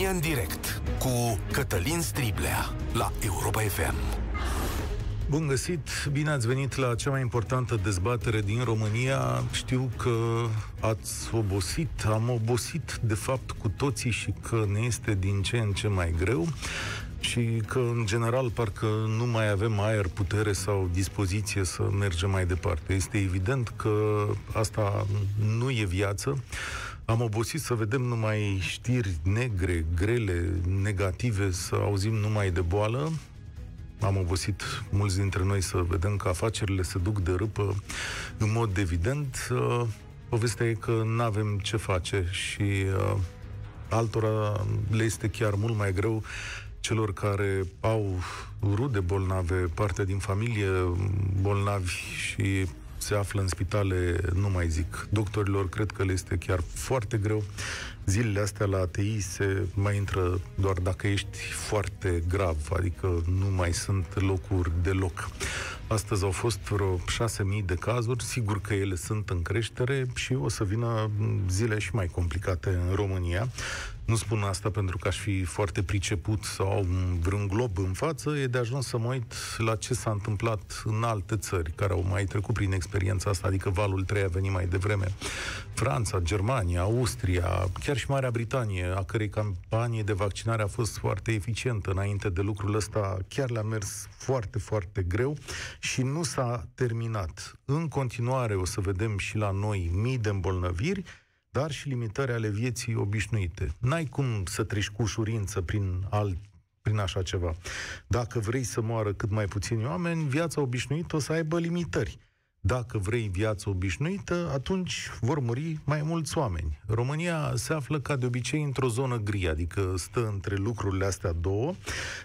România în direct cu Cătălin Striblea la Europa FM. Bun găsit, bine ați venit la cea mai importantă dezbatere din România. Știu că ați obosit, am obosit de fapt cu toții și că ne este din ce în ce mai greu și că, în general, parcă nu mai avem aer, putere sau dispoziție să mergem mai departe. Este evident că asta nu e viață. Am obosit să vedem numai știri negre, grele, negative, să auzim numai de boală. Am obosit mulți dintre noi să vedem că afacerile se duc de râpă în mod evident. Uh, povestea e că nu avem ce face și uh, altora le este chiar mult mai greu celor care au rude bolnave, parte din familie bolnavi și se află în spitale, nu mai zic. Doctorilor cred că le este chiar foarte greu. Zilele astea la ATI se mai intră doar dacă ești foarte grav, adică nu mai sunt locuri deloc. Astăzi au fost vreo 6.000 de cazuri, sigur că ele sunt în creștere și o să vină zile și mai complicate în România. Nu spun asta pentru că aș fi foarte priceput sau au vreun glob în față, e de ajuns să mă uit la ce s-a întâmplat în alte țări care au mai trecut prin experiența asta, adică valul 3 a venit mai devreme. Franța, Germania, Austria, chiar și Marea Britanie, a cărei campanie de vaccinare a fost foarte eficientă înainte de lucrul ăsta, chiar le-a mers foarte, foarte greu și nu s-a terminat. În continuare o să vedem și la noi mii de îmbolnăviri, dar și limitări ale vieții obișnuite. N-ai cum să treci cu ușurință prin alt prin așa ceva. Dacă vrei să moară cât mai puțini oameni, viața obișnuită o să aibă limitări. Dacă vrei viață obișnuită, atunci vor muri mai mulți oameni. România se află ca de obicei într-o zonă gri, adică stă între lucrurile astea două,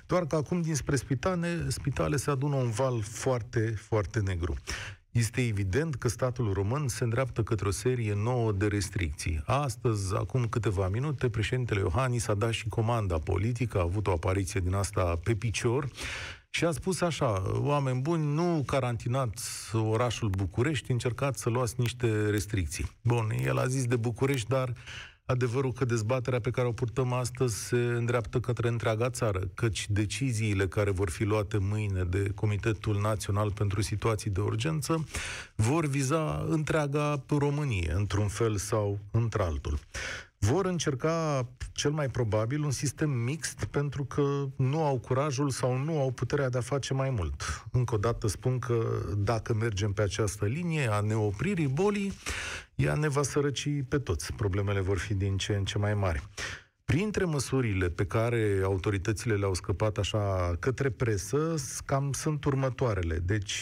doar că acum dinspre spitale, spitale se adună un val foarte, foarte negru. Este evident că statul român se îndreaptă către o serie nouă de restricții. Astăzi, acum câteva minute, președintele Iohannis a dat și comanda politică, a avut o apariție din asta pe picior și a spus așa, oameni buni, nu carantinați orașul București, încercați să luați niște restricții. Bun, el a zis de București, dar adevărul că dezbaterea pe care o purtăm astăzi se îndreaptă către întreaga țară, căci deciziile care vor fi luate mâine de Comitetul Național pentru Situații de Urgență vor viza întreaga Românie, într-un fel sau într-altul vor încerca cel mai probabil un sistem mixt pentru că nu au curajul sau nu au puterea de a face mai mult. Încă o dată spun că dacă mergem pe această linie a neopririi bolii, ea ne va sărăci pe toți. Problemele vor fi din ce în ce mai mari. Printre măsurile pe care autoritățile le-au scăpat așa către presă, cam sunt următoarele. Deci,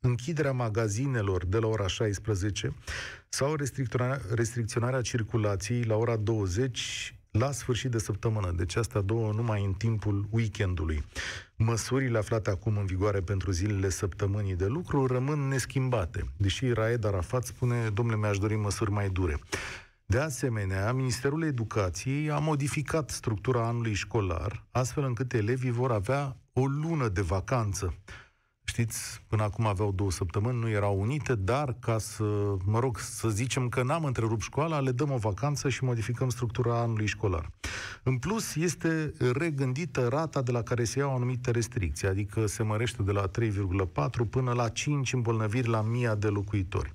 închiderea magazinelor de la ora 16 sau restricționarea, restricționarea circulației la ora 20 la sfârșit de săptămână, deci astea două numai în timpul weekendului. Măsurile aflate acum în vigoare pentru zilele săptămânii de lucru rămân neschimbate, deși Raed Arafat spune, domnule, mi-aș dori măsuri mai dure. De asemenea, Ministerul Educației a modificat structura anului școlar, astfel încât elevii vor avea o lună de vacanță. Știți, până acum aveau două săptămâni, nu erau unite, dar ca să, mă rog, să zicem că n-am întrerupt școala, le dăm o vacanță și modificăm structura anului școlar. În plus, este regândită rata de la care se iau anumite restricții, adică se mărește de la 3,4 până la 5 îmbolnăviri la mia de locuitori.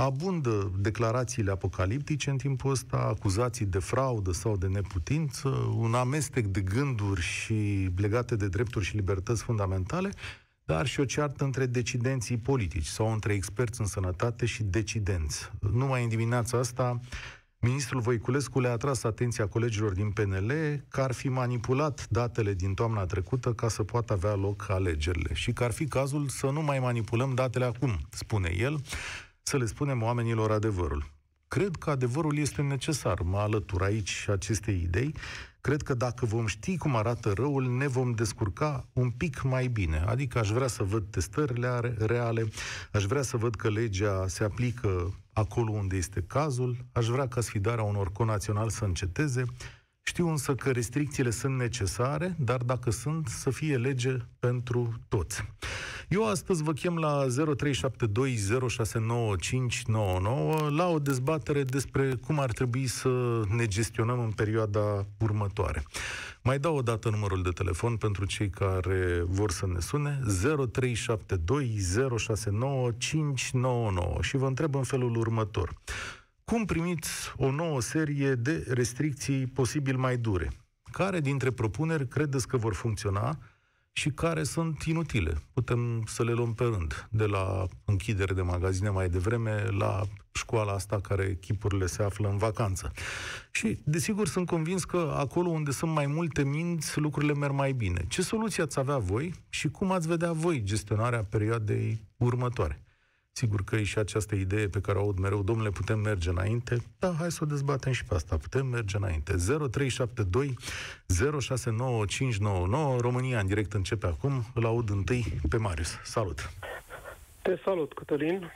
Abundă declarațiile apocaliptice în timpul ăsta, acuzații de fraudă sau de neputință, un amestec de gânduri și legate de drepturi și libertăți fundamentale, dar și o ceartă între decidenții politici sau între experți în sănătate și decidenți. Numai în dimineața asta, ministrul Voiculescu le-a atras atenția colegilor din PNL că ar fi manipulat datele din toamna trecută ca să poată avea loc alegerile și că ar fi cazul să nu mai manipulăm datele acum, spune el, să le spunem oamenilor adevărul. Cred că adevărul este necesar. Mă alătur aici acestei idei. Cred că dacă vom ști cum arată răul, ne vom descurca un pic mai bine. Adică aș vrea să văd testările reale, aș vrea să văd că legea se aplică acolo unde este cazul, aș vrea ca sfidarea unor conațional să înceteze, știu însă că restricțiile sunt necesare, dar dacă sunt, să fie lege pentru toți. Eu astăzi vă chem la 0372069599 la o dezbatere despre cum ar trebui să ne gestionăm în perioada următoare. Mai dau o dată numărul de telefon pentru cei care vor să ne sune 0372069599 și vă întreb în felul următor. Cum primiți o nouă serie de restricții posibil mai dure? Care dintre propuneri credeți că vor funcționa și care sunt inutile? Putem să le luăm pe rând, de la închidere de magazine mai devreme la școala asta care echipurile se află în vacanță. Și, desigur, sunt convins că acolo unde sunt mai multe minți, lucrurile merg mai bine. Ce soluție ați avea voi și cum ați vedea voi gestionarea perioadei următoare? Sigur că e și această idee pe care o aud mereu, domnule, putem merge înainte? Da, hai să o dezbatem și pe asta. Putem merge înainte. 0372 069599 România în direct începe acum. Îl aud întâi pe Marius. Salut! Te salut, Cătălin.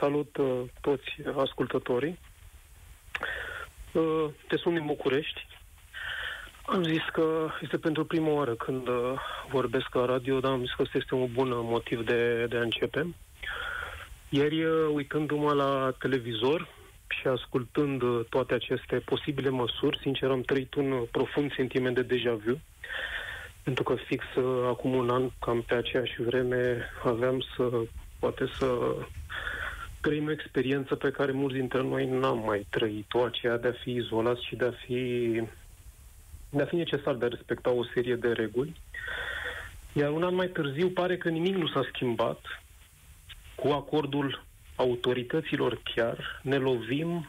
Salut uh, toți ascultătorii. Uh, te sun din București. Am zis că este pentru prima oară când uh, vorbesc la radio, dar am zis că este un bun motiv de, de a începe. Ieri, uh, uitându-mă la televizor și ascultând uh, toate aceste posibile măsuri, sincer am trăit un uh, profund sentiment de deja vu, pentru că fix acum un an, cam pe aceeași vreme, aveam să, poate să trăim o experiență pe care mulți dintre noi n-am mai trăit-o, aceea de a fi izolați și de a fi, de a fi necesar de a respecta o serie de reguli. Iar un an mai târziu pare că nimic nu s-a schimbat, cu acordul autorităților chiar, ne lovim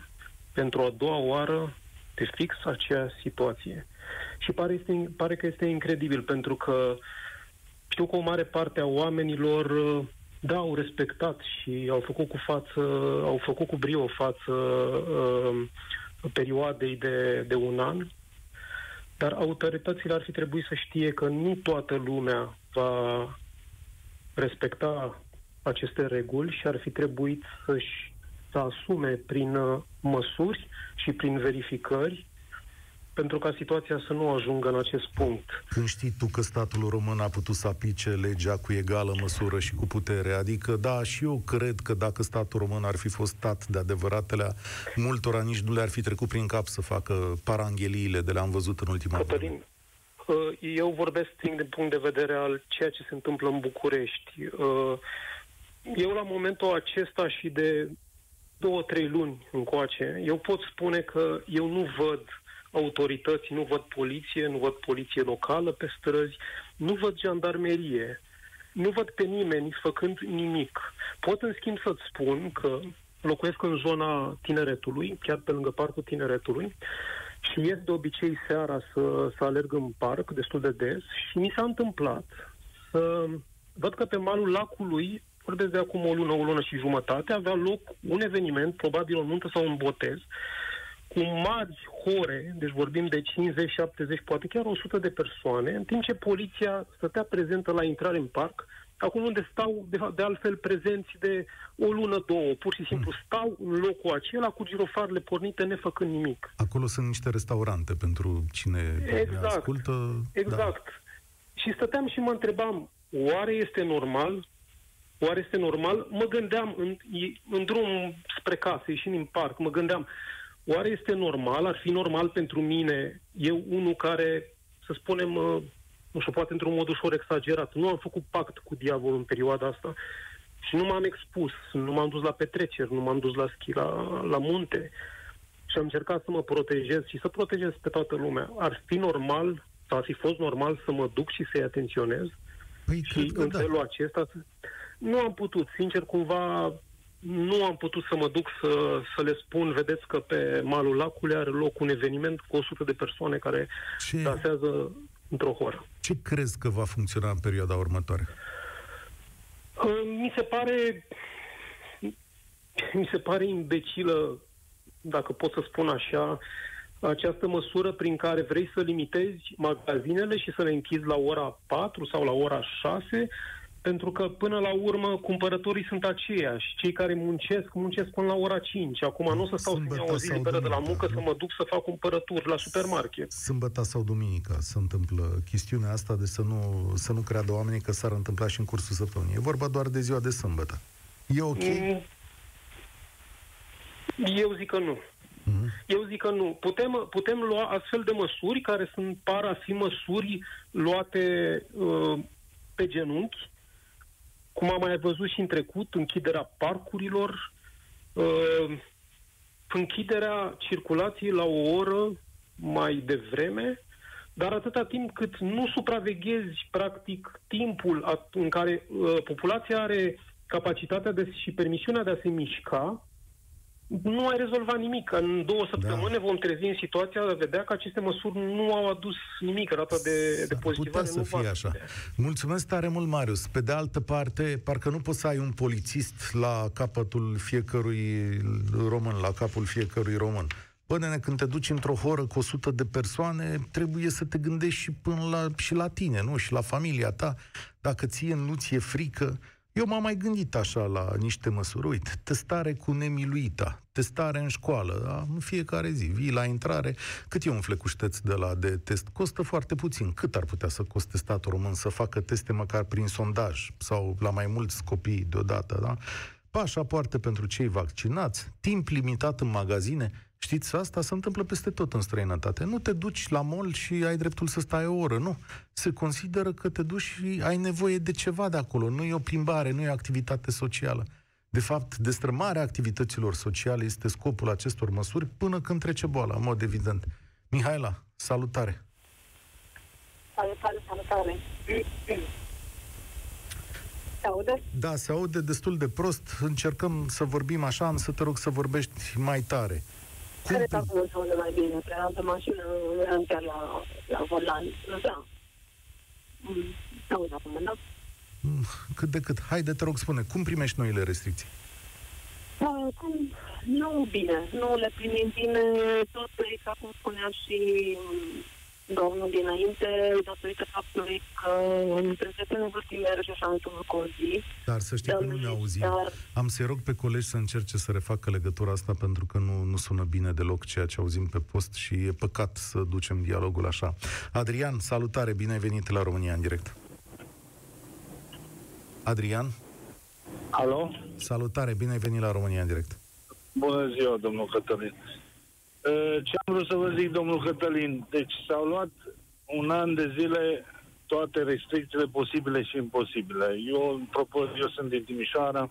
pentru a doua oară de fix acea situație. Și pare, este, pare că este incredibil, pentru că știu că o mare parte a oamenilor da, au respectat și au făcut cu față, au făcut cu brio față uh, perioadei de, de un an, dar autoritățile ar fi trebuit să știe că nu toată lumea va respecta aceste reguli și ar fi trebuit să-și să asume prin uh, măsuri și prin verificări pentru ca situația să nu ajungă în acest punct. Când știi tu că statul român a putut să aplice legea cu egală măsură și cu putere, adică da, și eu cred că dacă statul român ar fi fost stat de adevăratele, multora nici nu le-ar fi trecut prin cap să facă parangheliile de le-am văzut în ultima Cătălin, uh, eu vorbesc din punct de vedere al ceea ce se întâmplă în București. Uh, eu la momentul acesta și de două, trei luni încoace, eu pot spune că eu nu văd autorități, nu văd poliție, nu văd poliție locală pe străzi, nu văd jandarmerie, nu văd pe nimeni făcând nimic. Pot, în schimb, să-ți spun că locuiesc în zona tineretului, chiar pe lângă parcul tineretului, și ies de obicei seara să, să alerg în parc destul de des și mi s-a întâmplat să văd că pe malul lacului vorbesc de acum o lună, o lună și jumătate, avea loc un eveniment, probabil o nuntă sau un botez, cu mari hore, deci vorbim de 50, 70, poate chiar 100 de persoane, în timp ce poliția stătea prezentă la intrare în parc, acum unde stau de, de altfel prezenți de o lună, două, pur și simplu hmm. stau în locul acela cu girofarele pornite nefăcând nimic. Acolo sunt niște restaurante pentru cine exact, ascultă. Exact. Da. Și stăteam și mă întrebam, oare este normal Oare este normal? Mă gândeam în, în drum spre casă, ieșind în parc, mă gândeam, oare este normal, ar fi normal pentru mine, eu unul care, să spunem, uh, nu știu, poate într-un mod ușor exagerat, nu am făcut pact cu diavolul în perioada asta și nu m-am expus, nu m-am dus la petreceri, nu m-am dus la schi, la, la munte și am încercat să mă protejez și să protejez pe toată lumea. Ar fi normal, sau ar fi fost normal să mă duc și să-i atenționez? Păi, și în da. felul acesta nu am putut, sincer, cumva nu am putut să mă duc să, să le spun, vedeți că pe malul lacului are loc un eveniment cu 100 de persoane care Ce... dansează într-o horă. Ce crezi că va funcționa în perioada următoare? Mi se pare mi se pare imbecilă, dacă pot să spun așa, această măsură prin care vrei să limitezi magazinele și să le închizi la ora 4 sau la ora 6 pentru că până la urmă cumpărătorii sunt aceiași. Cei care muncesc, muncesc până la ora 5. Acum nu o să stau să iau o zi liberă de la muncă să mă duc să fac cumpărături la supermarket. Sâmbătă sau duminică se întâmplă chestiunea asta de să nu, să nu creadă oamenii că s-ar întâmpla și în cursul săptămânii. E vorba doar de ziua de sâmbătă. E ok? Mm. Eu zic că nu. Mm-hmm. Eu zic că nu. Putem, putem lua astfel de măsuri care sunt par a fi măsuri luate uh, pe genunchi, cum am mai văzut și în trecut, închiderea parcurilor, uh, închiderea circulației la o oră mai devreme, dar atâta timp cât nu supraveghezi, practic, timpul în care uh, populația are capacitatea de, și permisiunea de a se mișca, nu ai rezolvat nimic. În două săptămâni da. vom trezi în situația de a vedea că aceste măsuri nu au adus nimic. Rata de, de pozitivare să fie așa. Mulțumesc tare mult, Marius. Pe de altă parte, parcă nu poți să ai un polițist la capătul fiecărui român, la capul fiecărui român. Până când te duci într-o horă cu 100 de persoane, trebuie să te gândești și până la, și la tine, nu? Și la familia ta. Dacă ție nu ți-e frică, eu m-am mai gândit așa la niște măsuri. Uite, testare cu nemiluita, testare în școală, da? în fiecare zi, vii la intrare, cât e un flecușteț de la de test? Costă foarte puțin. Cât ar putea să coste statul român să facă teste măcar prin sondaj sau la mai mulți copii deodată, da? Pașapoarte pentru cei vaccinați, timp limitat în magazine, Știți, asta se întâmplă peste tot în străinătate. Nu te duci la mall și ai dreptul să stai o oră, nu. Se consideră că te duci și ai nevoie de ceva de acolo. Nu e o plimbare, nu e o activitate socială. De fapt, destrămarea activităților sociale este scopul acestor măsuri până când trece boala, în mod evident. Mihaela, salutare! Salutare, salutare! Se aude? Da, se aude destul de prost. Încercăm să vorbim așa, am să te rog să vorbești mai tare. Cred că acum se aude mai bine. Eram pe mașină, eram chiar la, la volan. Da. Se aude acum, da? Mm, cât de cât. Haide, te rog, spune, cum primești noile restricții? Da, cum? Nu bine. Nu le primim bine. Tot, exact cum spunea și domnul dinainte, datorită faptului că prezentăm în ultimele și așa într-un zi. Dar să știi că nu ne auzim. Dar... Am să-i rog pe colegi să încerce să refacă legătura asta pentru că nu, nu sună bine deloc ceea ce auzim pe post și e păcat să ducem dialogul așa. Adrian, salutare, bine ai venit la România în direct. Adrian? Alo? Salutare, bine ai venit la România în direct. Bună ziua, domnul Cătălin. Uh, ce am vrut să vă zic, domnul Cătălin? Deci s-au luat un an de zile toate restricțiile posibile și imposibile. Eu, în propor- eu sunt din Timișoara,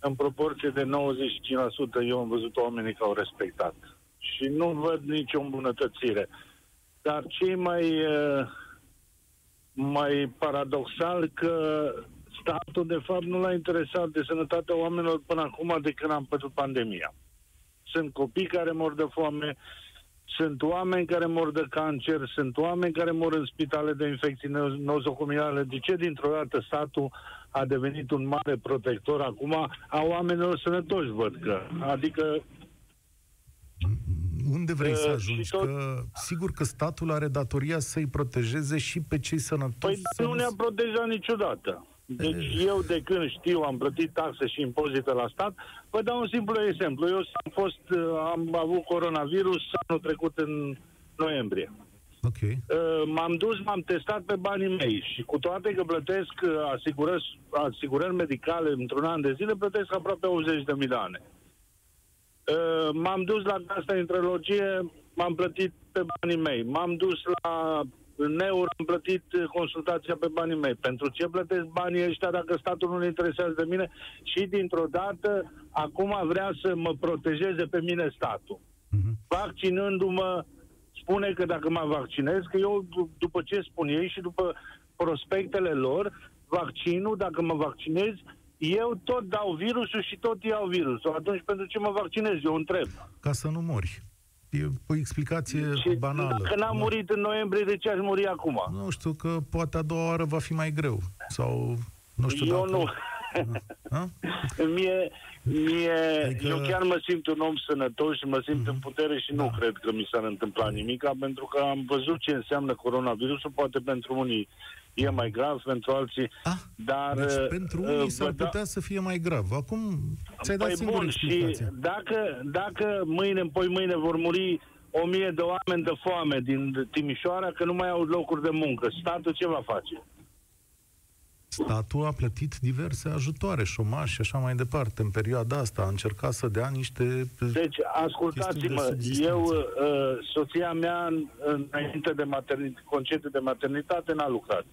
în proporție de 95% eu am văzut oamenii care au respectat. Și nu văd nicio îmbunătățire. Dar ce mai, uh, mai paradoxal că statul, de fapt, nu l-a interesat de sănătatea oamenilor până acum de când am pătut pandemia sunt copii care mor de foame, sunt oameni care mor de cancer, sunt oameni care mor în spitale de infecții nozocomiale. De ce dintr-o dată statul a devenit un mare protector acum a oamenilor sănătoși, văd că. Adică unde vrei uh, să ajungi? Tot... Că, sigur că statul are datoria să-i protejeze și pe cei sănătoși. Păi nu ne-a protejat niciodată. Deci eu de când știu, am plătit taxe și impozite la stat, vă dau un simplu exemplu. Eu am fost, am avut coronavirus anul trecut în noiembrie. Ok. Uh, m-am dus, m-am testat pe banii mei și cu toate că plătesc uh, asigurări, asigurări medicale într-un an de zile, plătesc aproape 80 de milioane. Uh, m-am dus la asta intrologie, m-am plătit pe banii mei. M-am dus la în euro am plătit consultația pe banii mei. Pentru ce plătesc banii ăștia dacă statul nu ne interesează de mine? Și dintr-o dată, acum vrea să mă protejeze pe mine statul. Uh-huh. Vaccinându-mă, spune că dacă mă vaccinez, că eu, după ce spun ei și după prospectele lor, vaccinul, dacă mă vaccinez, eu tot dau virusul și tot iau virusul. Atunci pentru ce mă vaccinez? Eu întreb. Ca să nu mori. E o explicație și banală. Dacă n-am murit în noiembrie, de ce aș muri acum? Nu știu, că poate a doua oară va fi mai greu. Sau, nu știu Eu dacă... nu. Ha? Mie, mie Adică- adică... eu chiar mă simt un om sănătos și mă simt în putere și nu Da. cred că mi s-ar întâmpla nimic, pentru că am văzut ce înseamnă coronavirusul, poate pentru unii e mai grav, pentru alții, Ah, dar... deci pentru uh, unii vă s-ar da- putea să fie mai grav. Acum ți-ai dat Păi singur bun, și explicația. dacă, dacă mâine, poi mâine vor muri o mie de oameni de foame din Timișoara, că nu mai au locuri de muncă, statul ce va face? Statul a plătit diverse ajutoare, șomaj și așa mai departe. În perioada asta a încercat să dea niște... Deci, Chestiuni ascultați-mă, de subzistență. eu, uh, soția mea, în- înainte de maternitate, concediu de maternitate, n-a lucrat.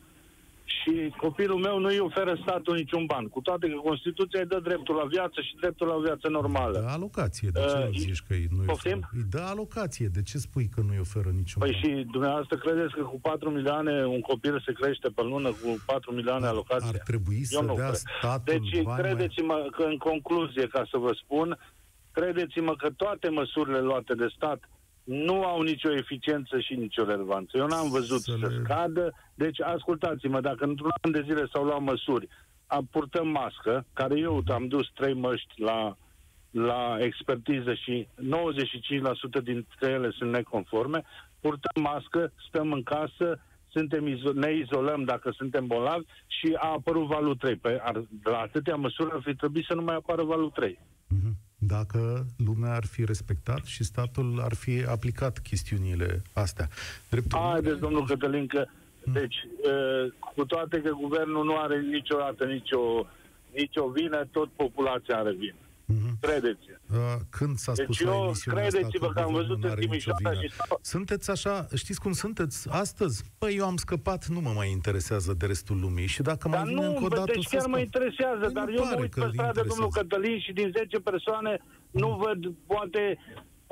Și copilul meu nu îi oferă statul niciun ban, cu toate că Constituția îi dă dreptul la viață și dreptul la o viață normală. Dă alocație. De ce Uh, nu zici că îi nu-i poftim? oferă? Îi dă alocație. De ce spui că nu-i oferă niciun Păi ban? și dumneavoastră credeți că cu 4 milioane un copil se crește pe lună cu 4 milioane alocație? Ar trebui să Eu nu dea cred. statul Deci, bani credeți-mă că în concluzie, ca să vă spun, credeți-mă că toate măsurile luate de stat nu au nicio eficiență și nicio relevanță. Eu n-am văzut Să să, le- scadă. Deci, ascultați-mă, dacă într-un an de zile s-au luat măsuri, a, purtăm mască, care eu am dus trei măști la, la expertiză și 95% dintre ele sunt neconforme, purtăm mască, stăm în casă, suntem izo- ne izolăm dacă suntem bolnavi și a apărut valul 3. Pe, ar, la atâtea măsuri ar fi trebuit să nu mai apară valul 3. Mhm. Dacă lumea ar fi respectat și statul ar fi aplicat chestiunile astea. Dreptul Haideți, domnul Cătălin, că Mm. deci, uh, cu toate că guvernul nu are niciodată nicio, nicio vină, tot populația are vină. Mhm. Credeți. Uh, Când s-a Deci spus la eu, emisiunea asta credeți-vă că am guvernul văzut în n-are nicio Timișoara vină? și stau- Sunteți așa, știți cum sunteți astăzi? Păi eu am scăpat, nu mă mai interesează de restul lumii și dacă Dar mai vine nu, încă o dată deci să chiar mă scap. interesează, Păi dar nu eu mă pare uit că pe îl stradă, domnul interesează. Cătălin, și din 10 persoane nu văd, poate,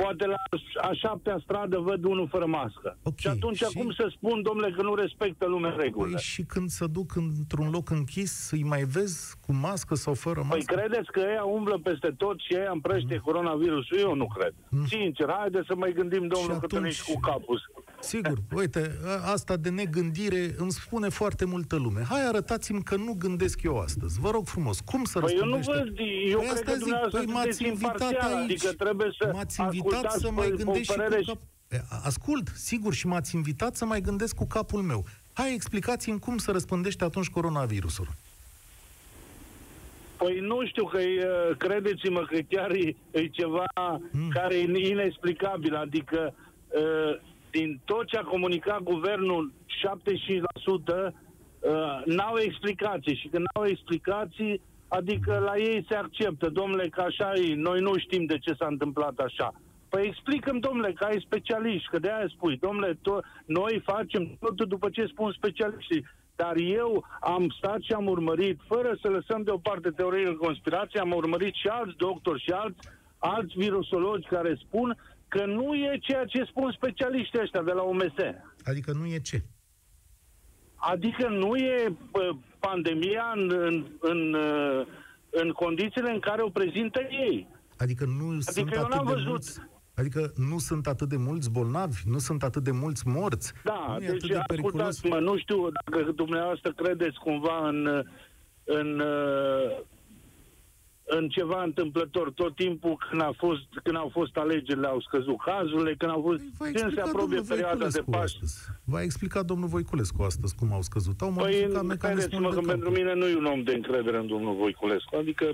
poate la a șaptea stradă văd unul fără mască. Ok, și atunci și- cum să spun, domnule, că nu respectă lumea regulile? Păi și când se duc într-un loc închis, îi mai vezi cu mască sau fără Păi mască? credeți că ea umblă peste tot și ea împrăștie coronavirusul? Eu nu cred. Sincer, haide să mai gândim, domnul Mm. Și Cătălin, atunci- și cu capul. Sigur, uite, a- asta de negândire îmi spune foarte multă lume. Hai, arătați-mi că nu gândesc eu astăzi. Vă rog frumos, cum să Păi eu nu răspundește? văd, eu Păi cred asta că zic, dumneavoastră păi m-ați sunteți invitat imparțial, aici. adică trebuie să M-ați invitat ascultați să mai pe- pe gândesc o și părere cu cap... E, Ascult, sigur, și m-ați invitat să mai gândesc cu capul meu. Hai, explicați-mi cum să răspândește atunci coronavirusul. Păi nu știu că e, credeți-mă că chiar e, e ceva Mm. care e inexplicabil, adică e, din tot ce a comunicat guvernul, 75% e, n-au explicații și când n-au explicații, adică la ei se acceptă, domnule, că așa e, noi nu știm de ce s-a întâmplat așa. Păi explicăm, domnule, că ai specialiști, că de aia spui, domnule, to- noi facem totul după ce spun specialiștii. Dar eu am stat și am urmărit, fără să lăsăm deoparte teoriile conspirației, am urmărit și alți doctori și alți, alți virusologi care spun că nu e ceea ce spun specialiștii ăștia de la OMS. Adică nu e ce? Adică nu e pă, pandemia în, în, în, uh, în condițiile în care o prezintă ei. Adică nu sunt eu atât n-am de văzut. mulți... Adică nu sunt atât de mulți bolnavi, nu sunt atât de mulți morți. Da, nu e atât deci de periculos. ascultați-mă, nu știu dacă dumneavoastră credeți cumva în, în, uh, în ceva întâmplător. Tot timpul când, a fost, când au fost alegerile au scăzut cazurile, când au fost... Păi v-a când se explicat apropie domnul perioada de Voiculescu Paști. astăzi. V-a explicat domnul Voiculescu astăzi cum au scăzut. Au Păi, modificat mecanismul credeți-mă de că calcul. pentru mine nu e un om de încredere în domnul Voiculescu. Adică,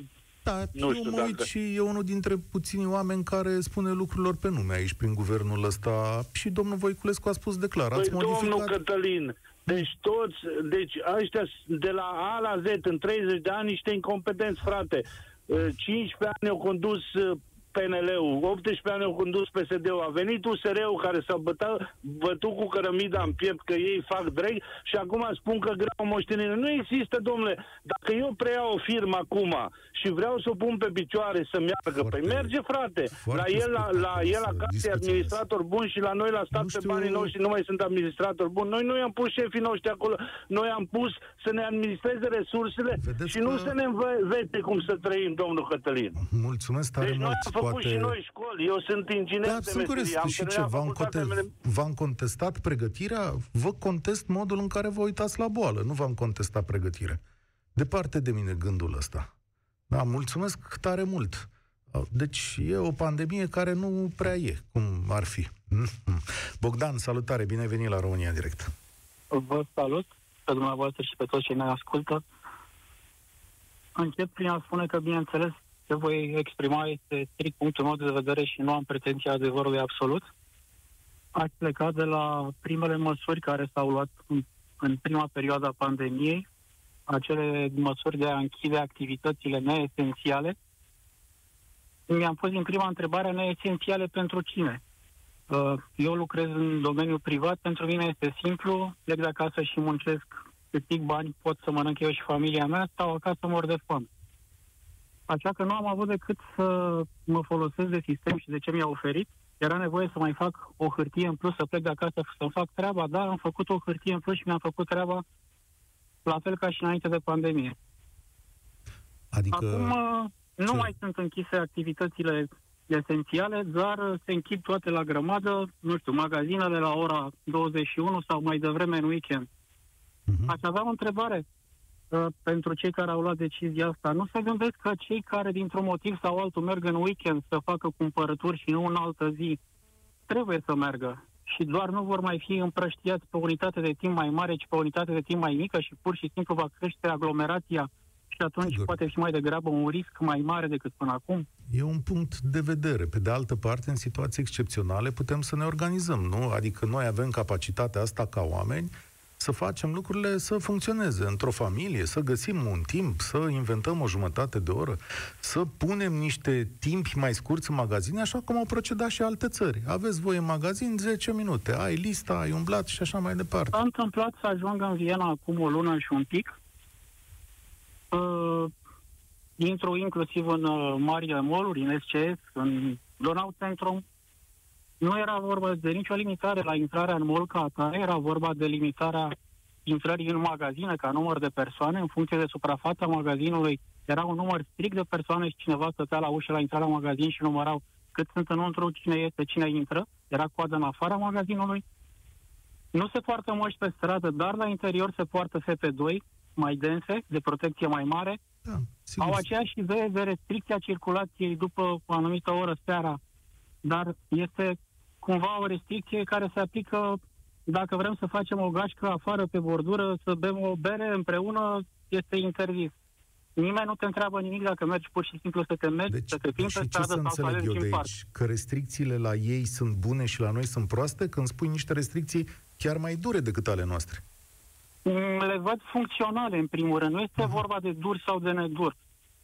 Da, Nu eu știu mă dacă- uit și e unul dintre puținii oameni care spune lucrurilor pe nume aici, prin guvernul ăsta. Și domnul Voiculescu a spus declar. păi Ați modificat... domnul Cătălin, deci toți, deci ăștia de la A la Z în 30 de ani niște incompetenți, frate. Uh, 15 ani au condus uh, PNL-ul, 18 ani au condus PSD-ul, a venit USR-ul care s-a bătut, bătut cu cărămida în piept că ei fac drag și acum spun că greu moștenire. Nu există, domnule, dacă eu preiau o firmă acum și vreau să o pun pe picioare să meargă, Foarte- păi merge, frate. foarte La el, la, la el spectaculoasă acasă e discuția administrator bun și la noi la stat Nu pe știu- banii noștri nu mai sunt administratori buni. Noi nu i-am pus șefii noștri acolo, noi am pus să ne administreze resursele Vedeți și nu că- să ne învețe cum să trăim, domnul Cătălin. Mulțumesc tare Deci noi mult. Am făcut Poate... și noi școli. Eu sunt inginer Da, de sunt curios. meserie. Am Și ce, terminat v-am, facultatea conte- mele- v-am contestat pregătirea? Vă contest modul în care vă uitați la boală. Nu v-am contestat pregătirea. Departe de mine gândul ăsta. Da, mulțumesc tare mult. Deci e o pandemie care nu prea e, cum ar fi. Bogdan, salutare, bine ai venit la România Direct. Vă salut pe dumneavoastră și pe toți cei ne ascultă. Încep prin a spune că, bineînțeles, ce voi exprima este strict punctul meu de vedere și nu am pretenția adevărului absolut. Aș pleca de la primele măsuri care s-au luat în, în prima perioadă a pandemiei, acele măsuri de a închide activitățile neesențiale. Mi-am pus din prima întrebare neesențiale pentru cine? Uh, eu lucrez în domeniul privat, pentru mine este simplu, plec de acasă și muncesc, câștig bani, pot să mănânc eu și familia mea, stau acasă, mor de foame. Așa că nu am avut decât să mă folosesc de sistem și de ce mi-a oferit. Era nevoie să mai fac o hârtie în plus, să plec de acasă să fac treaba. Da, am făcut o hârtie în plus și mi-am făcut treaba la fel ca și înainte de pandemie. Adică... Acum nu ce? mai sunt închise activitățile esențiale, dar se închid toate la grămadă, nu știu, magazinele la ora 21 sau mai devreme în weekend. Uh-huh. Aș avea o întrebare uh, pentru cei care au luat decizia asta. Nu se gândesc că cei care dintr-un motiv sau altul merg în weekend să facă cumpărături și nu în altă zi, trebuie să meargă și doar nu vor mai fi împrăștiați pe unitate de timp mai mare, ci pe unitate de timp mai mică și pur și simplu va crește aglomerația și atunci Sigur. poate fi mai degrabă un risc mai mare decât până acum. E un punct de vedere. Pe de altă parte, în situații excepționale putem să ne organizăm, nu? Adică noi avem capacitatea asta ca oameni să facem lucrurile să funcționeze într-o familie, să găsim un timp, să inventăm o jumătate de oră, să punem niște timpi mai scurți în magazine, așa cum au procedat și alte țări. Aveți voi în magazin 10 minute, ai lista, ai umblat și așa mai departe. S-a întâmplat să ajung în Viena acum o lună și un pic, uh, intru inclusiv în uh, marile moluri, în SCS, în Donau Centrum, nu era vorba de nicio limitare la intrarea în mall ca atare, era vorba de limitarea intrării în magazine ca număr de persoane, în funcție de suprafața magazinului, era un număr strict de persoane și cineva stătea la ușă la intrarea în magazin și numărau cât sunt înăuntru, cine este, cine intră, era coadă în afara magazinului. Nu se poartă măști pe stradă, dar la interior se poartă FP2, mai dense, de protecție mai mare. Da, Au aceeași idee de restricția circulației după o anumită oră seara, dar este cumva o restricție care se aplică dacă vrem să facem o gașcă afară pe bordură, să bem o bere împreună, este interzis. Nimeni nu te întreabă nimic dacă mergi pur și simplu să te mergi, deci, să te plimbi pe stradă sau să alergi în parc. Că restricțiile la ei sunt bune și la noi sunt proaste când spui niște restricții chiar mai dure decât ale noastre? Mm, le văd funcționale, în primul rând. Nu este uh-huh. vorba de dur sau de nedur.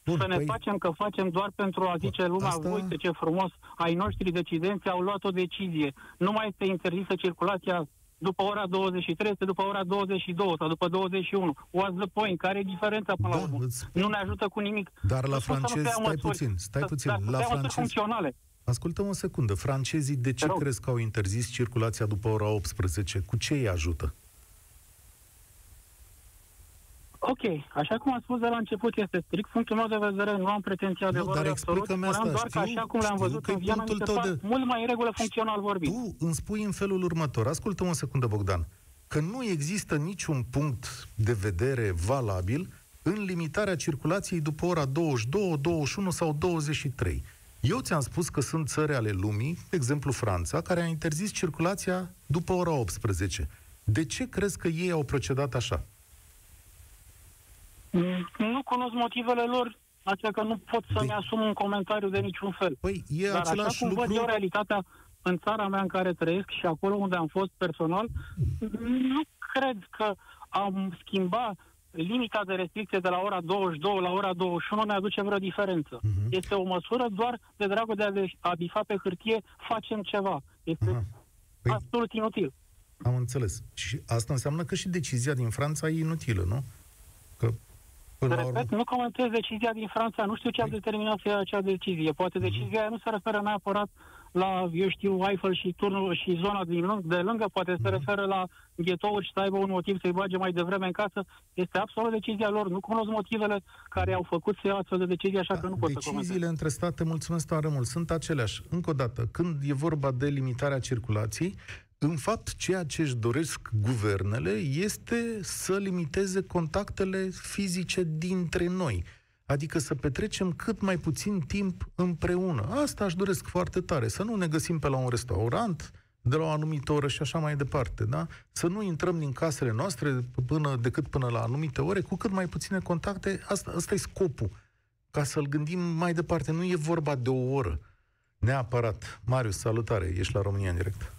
Bun, să ne păi... facem că facem doar pentru a zice lumea, asta... uite ce frumos, ai noștri decidenți au luat o decizie. Nu mai este interzisă circulația după ora 23, este după ora 22 sau după 21. What's the point? Care e diferența până da, la urmă? Îți... Nu ne ajută cu nimic. Dar la francezi, stai măsuri, puțin, stai puțin. La francezi, funcționale. Ascultă o secundă. Francezii de ce crezi că au interzis circulația după ora 18? Cu ce îi ajută? Ok, așa cum am spus de la început, este strict punctul meu de vedere, nu am pretenția de vorbire absolut, spuneam asta, doar știu, că așa cum le-am văzut în Viana, mi se de... mult mai regulă funcțional vorbind. Tu îmi spui în felul următor, ascultă o secundă, Bogdan, că nu există niciun punct de vedere valabil în limitarea circulației după ora 22, 21 sau 23. Eu ți-am spus că sunt țări ale lumii, de exemplu Franța, care a interzis circulația după ora 18. De ce crezi că ei au procedat așa? Nu cunosc motivele lor, așa că nu pot să-mi de... asum un comentariu de niciun fel. Păi, e Dar așa cum lucru... văd eu realitatea în țara mea în care trăiesc și acolo unde am fost personal, nu cred că am schimbat limita de restricție de la ora 22 la ora 21 ne aduce vreo diferență. Uh-huh. Este o măsură doar de dragul de a bifa pe hârtie, facem ceva. Este uh-huh. păi, absolut inutil. Am înțeles. Și asta înseamnă că și decizia din Franța e inutilă, nu? Că Până Repet, urmă... nu comentez decizia din Franța, nu știu ce a păi- determinat să ia acea decizie. Poate uh-huh. decizia aia nu se referă neapărat la, eu știu, Eiffel și turnul și zona din lâng, de lângă, poate uh-huh. se mhm. referă la ghetouri și să aibă un motiv să-i bage mai devreme în casă. Este absolut decizia lor. Nu cunosc motivele care au făcut să ia astfel de decizie, așa da, că nu pot Deciziile să comentez. între state, mulțumesc tare mult, sunt aceleași. Încă o dată, când e vorba de limitarea circulației, în fapt, ceea ce își doresc guvernele este să limiteze contactele fizice dintre noi. Adică să petrecem cât mai puțin timp împreună. Asta aș doresc foarte tare. Să nu ne găsim pe la un restaurant, de la o anumită oră și așa mai departe, da? Să nu intrăm din casele noastre până, decât până la anumite ore, cu cât mai puține contacte, asta, asta e scopul. Ca să-l gândim mai departe, nu e vorba de o oră. Neapărat. Marius, salutare, ești la România în direct.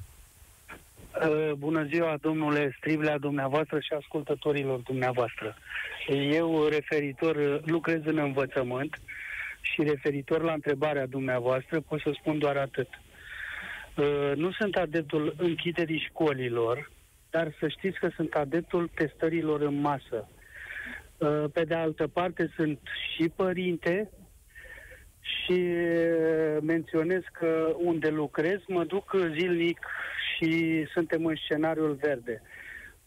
Uh, bună ziua, domnule Striblea, dumneavoastră și ascultătorilor dumneavoastră. Eu, referitor, lucrez în învățământ și referitor la întrebarea dumneavoastră, pot să spun doar atât. Uh, nu sunt adeptul închiderii școlilor, dar să știți că sunt adeptul testărilor în masă. Uh, pe de altă parte, sunt și părinte și menționez că unde lucrez, mă duc zilnic și suntem în scenariul verde.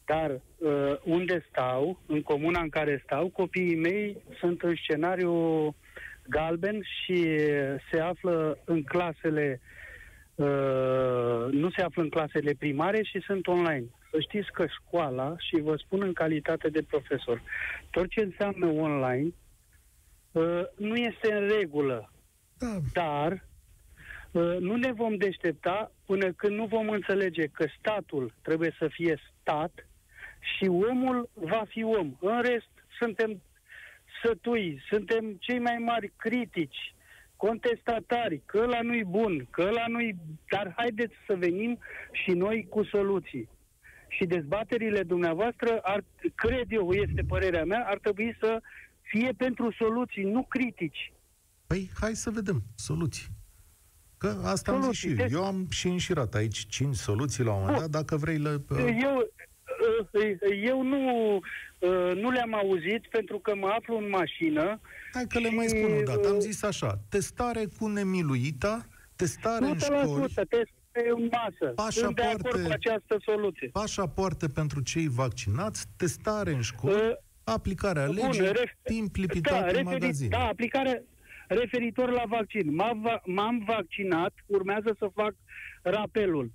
Dar uh, unde stau, în comuna în care stau, copiii mei sunt în scenariu galben și se află în clasele uh, nu se află în clasele primare și sunt online. Să știți că școala, și vă spun în calitate de profesor, tot ce înseamnă online uh, nu este în regulă. Da. Dar uh, nu ne vom deștepta până când nu vom înțelege că statul trebuie să fie stat și omul va fi om. În rest, suntem sătui, suntem cei mai mari critici, contestatari, că la nu-i bun, că la nu-i... Dar haideți să venim și noi cu soluții. Și dezbaterile dumneavoastră, ar, cred eu, este părerea mea, ar trebui să fie pentru soluții, nu critici. Păi, hai să vedem soluții. Că asta soluții. am zis și eu. Deci- eu am și înșirat aici cinci soluții la un moment dat, dacă vrei le... Eu, eu nu, nu le-am auzit pentru că mă aflu în mașină. Hai că le mai spun o dată. Am zis așa, testare cu nemiluita, testare în școli. test în masă. Pașapoarte, Sunt de acord cu această soluție. Pașapoarte pentru cei vaccinați, testare în școli, uh, aplicarea legii, ref- timp lipitat da, în magazin. Da, aplicarea, referitor la vaccin. M-am, m-am vaccinat, urmează să fac rapelul.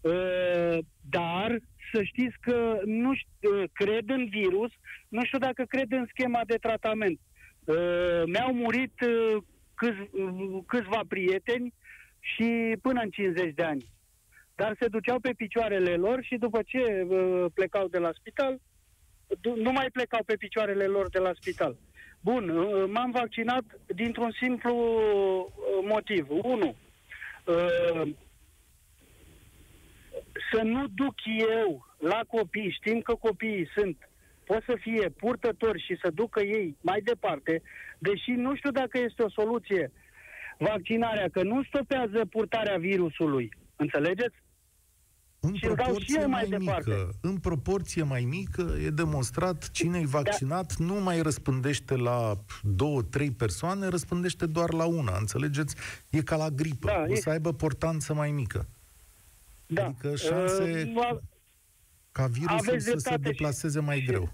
Uh, dar să știți că nu știu, uh, cred în virus, nu știu dacă cred în schema de tratament. Uh, mi-au murit uh, câți, uh, câțiva prieteni și până în 50 de ani. Dar se duceau pe picioarele lor și după ce uh, plecau de la spital, nu mai plecau pe picioarele lor de la spital. Bun, uh, m-am vaccinat dintr-un simplu uh, motiv. Unu, uh, să nu duc eu la copii, știm că copiii sunt, pot să fie purtători și să ducă ei mai departe, deși nu știu dacă este o soluție vaccinarea, că nu stopează purtarea virusului. Înțelegeți? În și proporție și mai, mai mică, în proporție mai mică, e demonstrat cine e da. vaccinat da. nu mai răspândește la două, trei persoane, răspândește doar la una, înțelegeți? E ca la gripă, da, o e... să aibă portanță mai mică. Da. Adică șanse uh, ca virusul să se deplaseze mai și... greu.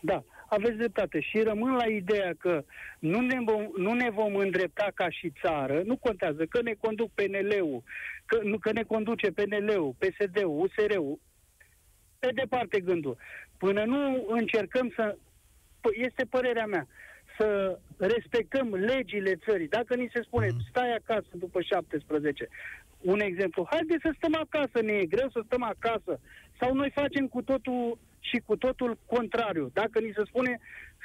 Da, aveți dreptate. Și rămân la ideea că nu ne, vom, nu ne vom îndrepta ca și țară, nu contează că ne conduc PNL-ul, că, nu, că ne conduce PNL-ul, PSD-ul, USR-ul, pe departe gândul. Până nu încercăm să, este părerea mea, să respectăm legile țării. Dacă ni se spune, mm. stai acasă după 17, un exemplu, haide să stăm acasă, ne e greu să stăm acasă. Sau noi facem cu totul și cu totul contrariu. Dacă ni se spune,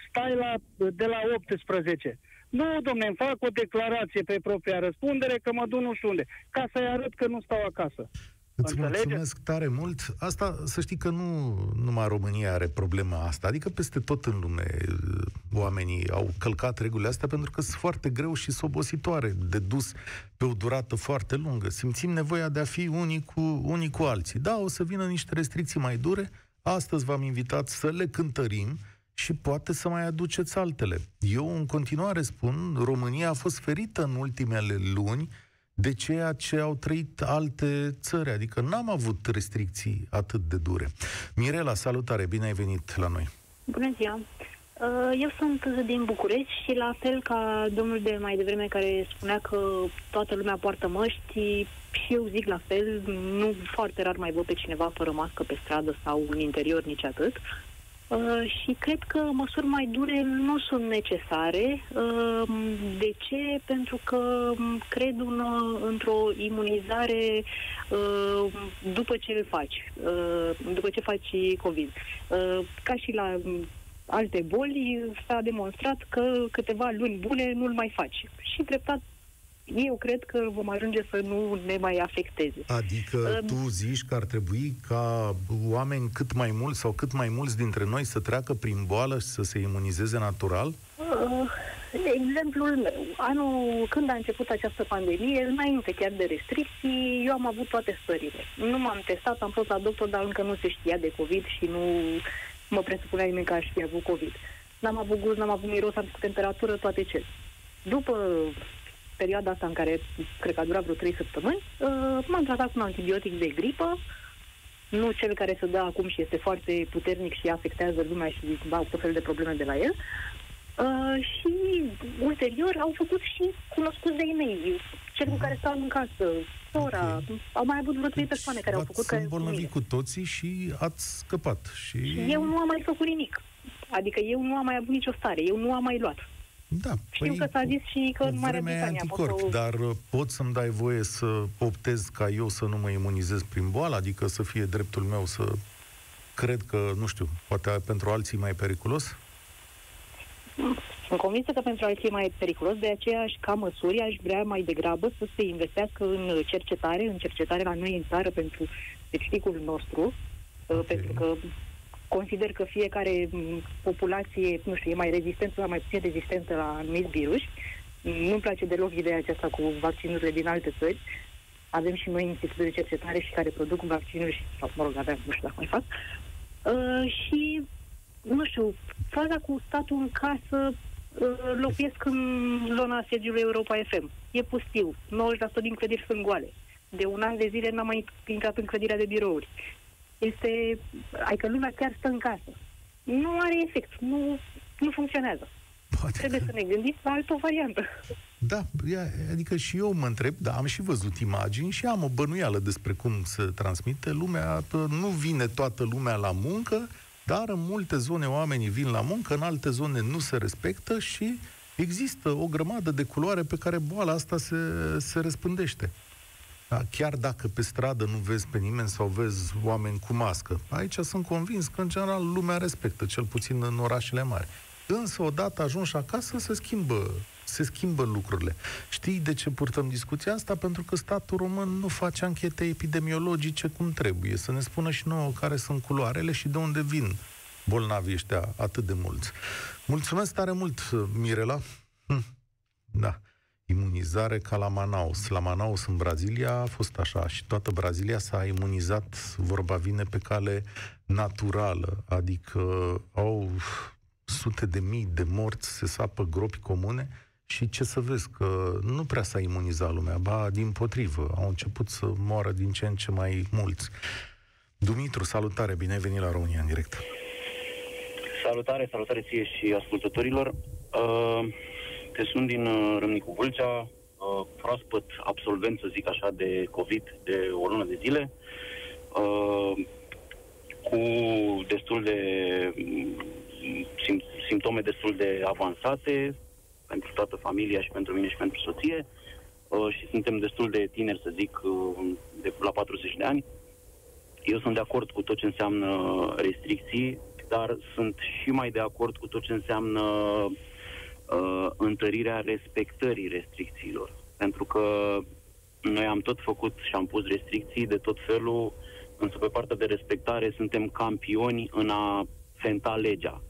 stai la, de la 18, nu, domne, îmi fac o declarație pe propria răspundere că mă duc nu știu unde, ca să-i arăt că nu stau acasă. Îți mulțumesc tare mult. Asta, să știi că nu numai România are problema asta. Adică peste tot în lume uh, oamenii au călcat regulile astea pentru că sunt foarte greu și sobositoare de dus pe o durată foarte lungă. Simțim nevoia de a fi unii cu, unii cu alții. Da, o să vină niște restricții mai dure. Astăzi v-am invitat să le cântărim și poate să mai aduceți altele. Eu în continuare spun, România a fost ferită în ultimele luni de ceea ce au trăit alte țări, adică n-am avut restricții atât de dure. Mirela, salutare, bine ai venit la noi. Bună ziua! Uh, Uh, eu sunt din București și la fel ca domnul de mai devreme care spunea că toată lumea poartă măști, și eu zic la fel, nu foarte rar mai văd pe cineva fără mască pe stradă sau în interior, nici atât. Uh, și cred că măsuri mai dure nu sunt necesare. Uh, de ce? Pentru că cred în, într-o imunizare uh, după ce îl faci, uh, după ce faci COVID. Uh, ca și la alte boli, s-a demonstrat că câteva luni bune nu-l mai faci. Și treptat eu cred că vom ajunge să nu ne mai afecteze. Adică uh, tu zici că ar trebui ca oameni cât mai mulți sau cât mai mulți dintre noi să treacă prin boală și să se imunizeze natural? Uh, exemplul meu, anul când a început această pandemie, înainte chiar de restricții, eu am avut toate stările. Nu m-am testat, am fost la doctor, dar încă nu se știa de COVID și nu mă presupunea nimeni că aș fi avut COVID. N-am avut gust, n-am avut miros, am făcut temperatură, toate cele. După perioada asta în care cred că a durat vreo 3 săptămâni, uh, m-am tratat cu un antibiotic de gripă, nu cel care se dă acum și este foarte puternic și afectează lumea și au tot fel de probleme de la el. Uh, și ulterior au făcut și cunoscuți de e-mail, cel cu care stau în casă, sora, okay. au mai avut vreo trei persoane care au făcut... Ați îmbolnăvit cu toții și ați scăpat. Și... Eu nu am mai făcut nimic. Adică eu nu am mai avut nicio stare, eu nu am mai luat. Da, Știu păi, că s-a zis și că în Marea Britanie anticorp, o... dar uh, pot să-mi dai voie să optez ca eu să nu mă imunizez prin boală, adică să fie dreptul meu să cred că, nu știu, poate pentru alții mai periculos? Sunt convinsă că pentru alții e mai periculos, de aceea, ca măsuri, aș vrea mai degrabă să se investească în cercetare, în cercetare la noi în țară pentru specificul nostru, okay. pentru că consider că fiecare populație, nu știu, e mai rezistentă sau mai puțin rezistentă la anumiți virus. Nu-mi place deloc ideea aceasta cu vaccinurile din alte țări. Avem și noi institute de cercetare și care produc vaccinuri, și, sau, mă rog, aveam, nu știu dacă mai fac. Uh, și, nu știu, faza cu statul în casă uh, locuiesc în zona sediului Europa FM. E pustiu. 90% din clădiri sunt goale. De un an de zile n-am mai intrat în clădirea de birouri este, adică lumea chiar stă în casă. Nu are efect, nu, nu funcționează. Poate Trebuie că... să ne gândim la altă variantă. Da, adică și eu mă întreb, da, am și văzut imagini și am o bănuială despre cum se transmite. Lumea, nu vine toată lumea la muncă, dar în multe zone oamenii vin la muncă, în alte zone nu se respectă și există o grămadă de culoare pe care boala asta se, se răspândește. Da? Chiar dacă pe stradă nu vezi pe nimeni sau vezi oameni cu mască. Aici sunt convins că, în general, lumea respectă, cel puțin în orașele mari. Însă, odată ajunși acasă, se schimbă, se schimbă lucrurile. Știi de ce purtăm discuția asta? Pentru că statul român nu face anchete epidemiologice cum trebuie. Să ne spună și nouă care sunt culoarele și de unde vin bolnavii ăștia atât de mulți. Mulțumesc tare mult, Mirela. Hm. Da imunizare ca la Manaus. La Manaus, în Brazilia, a fost așa și toată Brazilia s-a imunizat, vorba vine, pe cale naturală, adică au sute de mii de morți, se sapă gropi comune și ce să vezi, că nu prea s-a imunizat lumea, ba din potrivă, au început să moară din ce în ce mai mulți. Dumitru, salutare, bine ai venit la România în direct. Salutare, salutare ție și ascultătorilor. Uh, te sunt din uh, Râmnicu Vâlcea, uh, proaspăt absolvent, să zic așa, de COVID de o lună de zile, uh, cu destul de sim- simptome destul de avansate pentru toată familia și pentru mine și pentru soție uh, și suntem destul de tineri, să zic, uh, de la 40 de ani. Eu sunt de acord cu tot ce înseamnă restricții, dar sunt și mai de acord cu tot ce înseamnă uh, întărirea respectării restricțiilor. Pentru că noi am tot făcut și am pus restricții de tot felul, însă pe partea de respectare suntem campioni în a fenta legea.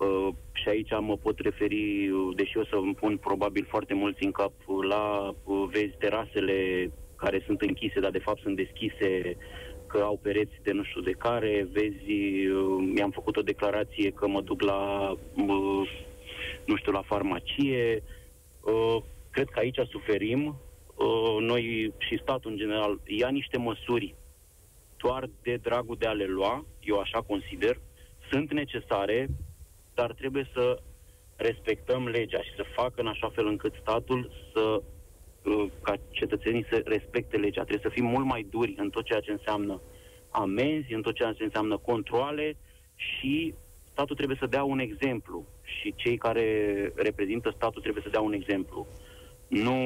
Uh, și aici mă pot referi, deși o să îmi pun probabil foarte mulți în cap, la, uh, vezi, terasele care sunt închise, dar de fapt sunt deschise, că au pereți de nu știu de care, vezi, uh, mi-am făcut o declarație că mă duc la uh, nu știu, la farmacie. Uh, cred că aici suferim. Uh, noi și statul în general ia niște măsuri doar de dragul de a le lua, eu așa consider, sunt necesare, dar trebuie să respectăm legea și să facă în așa fel încât statul să uh, ca cetățenii să respecte legea. Trebuie să fim mult mai duri în tot ceea ce înseamnă amenzi, în tot ceea ce înseamnă controle și statul trebuie să dea un exemplu și cei care reprezintă statul trebuie să dea un exemplu. Nu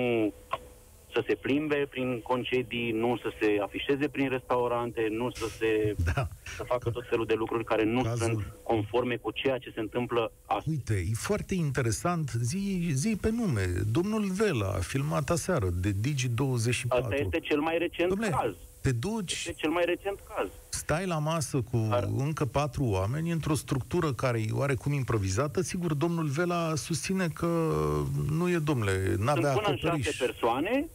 să se plimbe prin concedii, nu să se afișeze prin restaurante, nu să se Da. să facă tot felul de lucruri care nu Cazul- sunt conforme cu ceea ce se întâmplă astăzi. Uite, e foarte interesant, zi, zi pe nume, domnul Vela a filmat aseară de Digi24. Asta este cel mai recent Dom'le, caz. te duci, Este cel mai recent caz. stai la masă cu Dar- încă patru oameni într-o structură care e oarecum improvizată, sigur, domnul Vela susține că nu e, domnule, n-avea Sunt până în acoperiș. șase persoane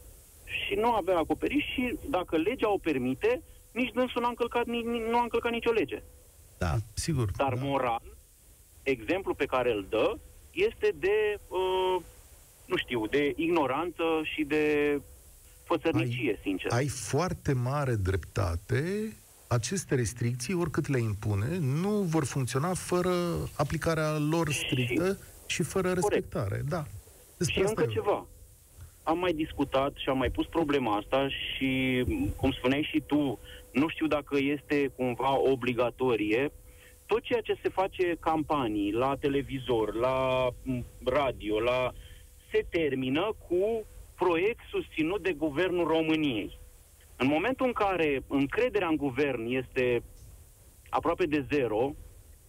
și nu avea acoperiș și dacă legea o permite, nici dânsul n-a încălcat, ni, ni- nu a încălcat nicio lege. Da, sigur. Dar da. moral, exemplul pe care îl dă este de, uh, nu știu, de ignoranță și de fățărnicie, sincer. Ai foarte mare dreptate. Aceste restricții, oricât le impune, nu vor funcționa fără aplicarea lor strictă și, fără respectare. Da. Despre Și asta încă e ceva. Am mai discutat și am mai pus problema asta și, cum spuneai și tu, nu știu dacă este cumva obligatorie. Tot ceea ce se face campanii la televizor, la m, radio, la se termină cu proiect susținut de Guvernul României. În momentul în care încrederea în guvern este aproape de zero,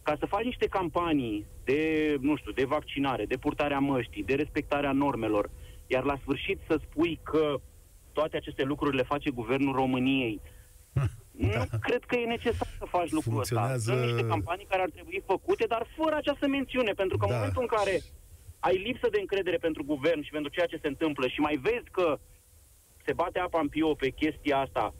ca să faci niște campanii de, nu știu, de vaccinare, de purtarea măștii, de respectarea normelor, iar la sfârșit să spui că toate aceste lucruri le face Guvernul României, nu cred că e necesar să faci lucrul ăsta. Funcționează- Sunt niște campanii care ar trebui făcute, dar fără această mențiune, pentru că în Da. momentul în care ai lipsă de încredere pentru guvern și pentru ceea ce se întâmplă și mai vezi că se bate apa în pio pe chestia asta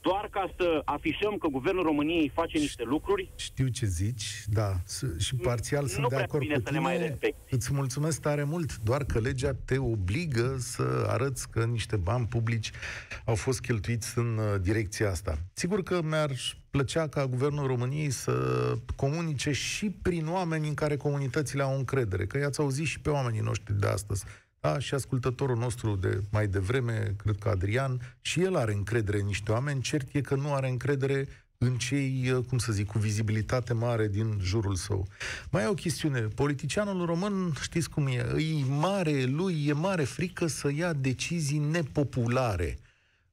doar ca să afișăm că Guvernul României face niște lucruri, Știu ce zici, da, s- și parțial Nu sunt de prea acord bine cu să le tine. mai respecti. Îți mulțumesc tare mult, doar că legea te obligă să arăți că niște bani publici au fost cheltuiți în uh, direcția asta. Sigur că mi-ar plăcea ca Guvernul României să comunice și prin oameni în care comunitățile au încredere, că i-ați auzit și pe oamenii noștri de astăzi. Da, și ascultătorul nostru de mai devreme, cred că Adrian, și el are încredere în niște oameni, cert e că nu are încredere în cei, uh, cum să zic, cu vizibilitate mare din jurul său. Mai e o chestiune. Politicianul român, știți cum e, e mare, lui e mare frică să ia decizii nepopulare.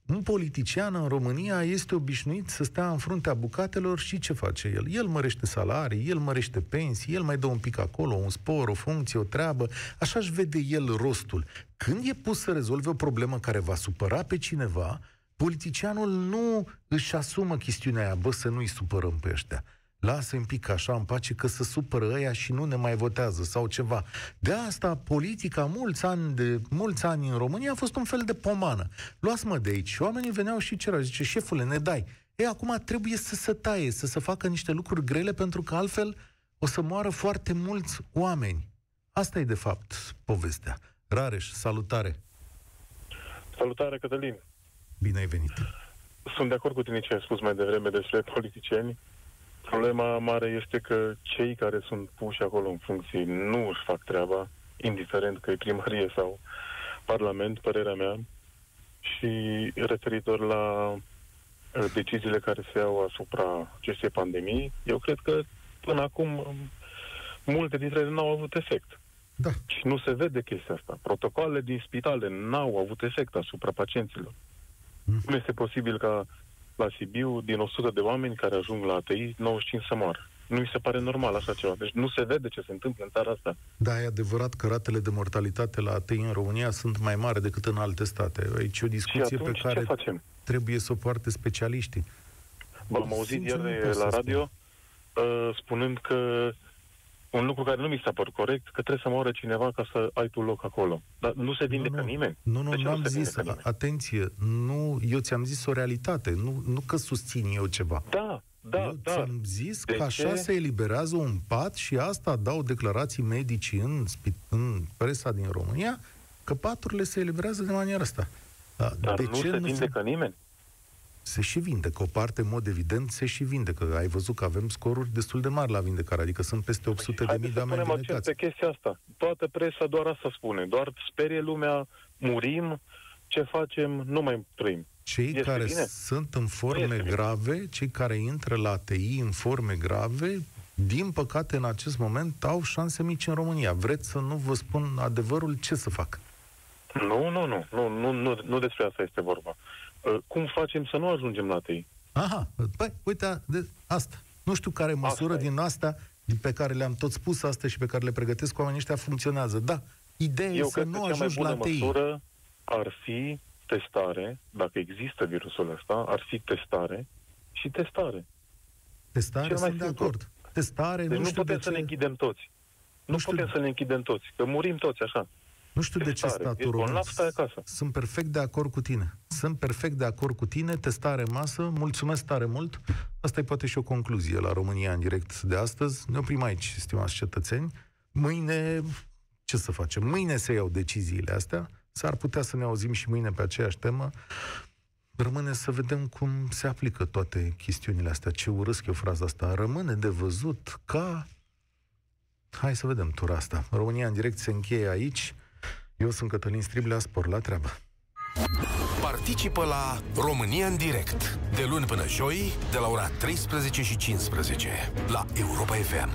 Un politician în România este obișnuit să stea în fruntea bucatelor și ce face el? El mărește salarii, el mărește pensii, el mai dă un pic acolo, un spor, o funcție, o treabă, așa își vede el rostul. Când e pus să rezolve o problemă care va supăra pe cineva, politicianul nu își asumă chestiunea aia, bă, să nu-i supărăm pe ăștia. Lasă un pic așa în pace că se supără ăia și nu ne mai votează sau ceva. De asta politica mulți ani, de, mulți ani în România a fost un fel de pomană. Luați-mă de aici. Și oamenii veneau și cereau, zice, șefule, ne dai. E, acum trebuie să se taie, să se facă niște lucruri grele, pentru că altfel o să moară foarte mulți oameni. Asta e, de fapt, povestea. Rareș, salutare! Salutare, Cătălin. Bine ai venit! Sunt de acord cu tine ce ai spus mai devreme despre politicieni. Problema mare este că cei care sunt puși acolo în funcții nu își fac treaba, indiferent că e primărie sau parlament, părerea mea. Și referitor la uh, deciziile care se iau asupra acestei pandemii, eu cred că până acum um, multe dintre ele n-au avut efect. Da. Și nu se vede chestia asta. Protocoalele din spitale n-au avut efect asupra pacienților. Mm. Nu este posibil ca la Sibiu, din 100 de oameni care ajung la ATI, 95 să moară. Nu mi se pare normal așa ceva. Deci nu se vede ce se întâmplă în țara asta. Da, e adevărat că ratele de mortalitate la ATI în România sunt mai mari decât în alte state. Aici e o Și discuție pe atunci care ce facem? trebuie să o poarte specialiștii. V-am auzit Sincer, ieri nu pot să la spun. radio uh, spunând că un lucru care nu mi s-a părut corect, că trebuie să moară cineva ca să ai tu loc acolo. Dar nu se vindecă nu. nimeni. Nu, nu, De ce nu am se zis, vindecă nimeni? atenție, nu, eu ți-am zis o realitate, nu, nu că susțin eu ceva. Da, da, eu da. ți-am zis De că așa ce? se eliberează un pat și asta dau declarații medici în, spi- în presa din România, că paturile se eliberează de maniera asta. Da, Dar de nu ce se nu vindecă nimeni. Se și vindecă. O parte, în mod evident, se și vindecă. Ai văzut că avem scoruri destul de mari la vindecare, adică sunt peste 800 de mii de oameni punem accent pe chestia asta. Toată presa doar asta spune. Doar sperie lumea, murim, ce facem, nu mai trăim. Cei este care bine? sunt în forme grave, cei care intră la TI în forme grave, din păcate, în acest moment, au șanse mici în România. Vreți să nu vă spun adevărul? Ce să fac? Nu, nu, nu, nu, nu, nu, nu despre asta este vorba. Uh, Cum facem să nu ajungem la TI? Aha, păi, uite, de asta. Nu știu care măsură Asta e. din asta, pe care le-am tot spus astăzi și pe care le pregătesc oamenii ăștia, funcționează. Da, ideea Eu e să cred nu că cea mai ajungi bună la TI. măsură ar fi testare, dacă există virusul ăsta, ar fi testare și testare. Testare Cel mai sunt de simplu. acord. Testare, Deci nu nu, știu putem de să ce... ne închidem toți. Nu, Nu știu- putem să ne închidem toți, că murim toți așa. Nu știu de ce Testare. statul Ești român... bolnav, stai acasă. Sunt perfect de acord cu tine. Sunt perfect de acord cu tine. Testare în masă. Mulțumesc tare mult. Asta e poate și o concluzie la România în direct de astăzi. Ne oprim aici, stimați cetățeni. Mâine, ce să facem? Mâine se iau deciziile astea. S-ar putea să ne auzim și mâine pe aceeași temă. Rămâne să vedem cum se aplică toate chestiunile astea. Ce urăsc eu fraza asta. Rămâne de văzut ca... Hai să vedem tura asta. România în direct se încheie aici. Eu sunt Cătălin Striblea, spor la treabă. Participă la România în direct de luni până joi de la ora 13 și 15 la Europa FM.